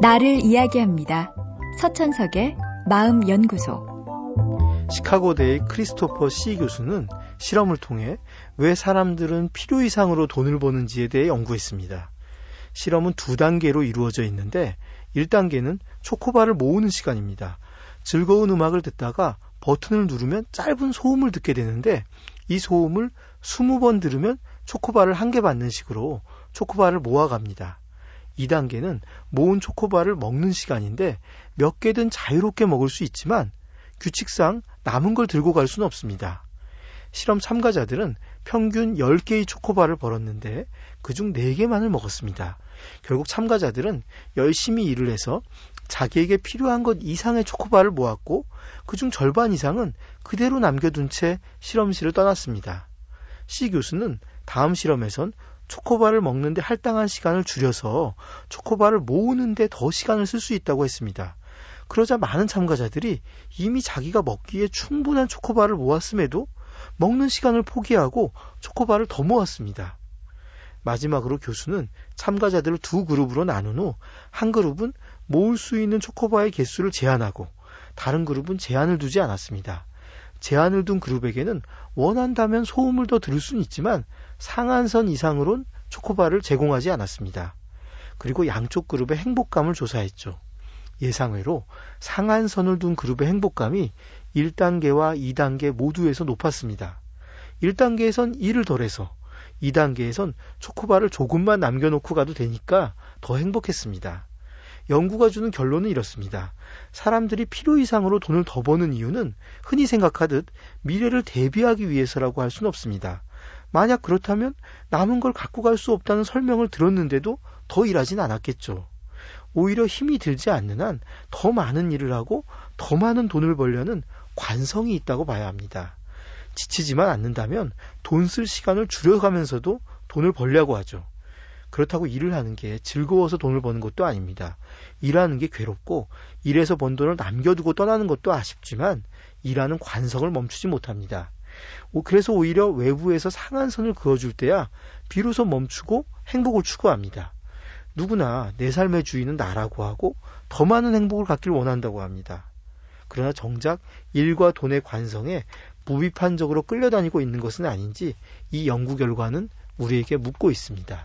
나를 이야기합니다. 서천석의 마음연구소. 시카고대의 크리스토퍼 시 교수는 실험을 통해 왜 사람들은 필요 이상으로 돈을 버는지에 대해 연구했습니다. 실험은 두 단계로 이루어져 있는데 1단계는 초코바를 모으는 시간입니다. 즐거운 음악을 듣다가 버튼을 누르면 짧은 소음을 듣게 되는데 이 소음을 20번 들으면 초코바를 한 개 받는 식으로 초코바를 모아갑니다. 2단계는 모은 초코바를 먹는 시간인데 몇 개든 자유롭게 먹을 수 있지만 규칙상 남은 걸 들고 갈 수는 없습니다. 실험 참가자들은 평균 10개의 초코바를 벌었는데 그중 4개만을 먹었습니다. 결국 참가자들은 열심히 일을 해서 자기에게 필요한 것 이상의 초코바를 모았고 그중 절반 이상은 그대로 남겨둔 채 실험실을 떠났습니다. C 교수는 다음 실험에선 초코바를 먹는데 할당한 시간을 줄여서 초코바를 모으는데 더 시간을 쓸 수 있다고 했습니다. 그러자 많은 참가자들이 이미 자기가 먹기에 충분한 초코바를 모았음에도 먹는 시간을 포기하고 초코바를 더 모았습니다. 마지막으로 교수는 참가자들을 두 그룹으로 나눈 후 한 그룹은 모을 수 있는 초코바의 개수를 제한하고 다른 그룹은 제한을 두지 않았습니다. 제한을 둔 그룹에게는 원한다면 소음을 더 들을 수는 있지만 상한선 이상으론 초코바를 제공하지 않았습니다. 그리고 양쪽 그룹의 행복감을 조사했죠. 예상외로 상한선을 둔 그룹의 행복감이 1단계와 2단계 모두에서 높았습니다. 1단계에선 일을 덜해서 2단계에선 초코바를 조금만 남겨놓고 가도 되니까 더 행복했습니다. 연구가 주는 결론은 이렇습니다. 사람들이 필요 이상으로 돈을 더 버는 이유는 흔히 생각하듯 미래를 대비하기 위해서라고 할 수는 없습니다. 만약 그렇다면 남은 걸 갖고 갈 수 없다는 설명을 들었는데도 더 일하진 않았겠죠. 오히려 힘이 들지 않는 한 더 많은 일을 하고 더 많은 돈을 벌려는 관성이 있다고 봐야 합니다. 지치지만 않는다면 돈 쓸 시간을 줄여가면서도 돈을 벌려고 하죠. 그렇다고 일을 하는 게 즐거워서 돈을 버는 것도 아닙니다. 일하는 게 괴롭고 일해서 번 돈을 남겨두고 떠나는 것도 아쉽지만 일하는 관성을 멈추지 못합니다. 그래서 오히려 외부에서 상한선을 그어줄 때야 비로소 멈추고 행복을 추구합니다. 누구나 내 삶의 주인은 나라고 하고 더 많은 행복을 갖길 원한다고 합니다. 그러나 정작 일과 돈의 관성에 무비판적으로 끌려다니고 있는 것은 아닌지 이 연구 결과는 우리에게 묻고 있습니다.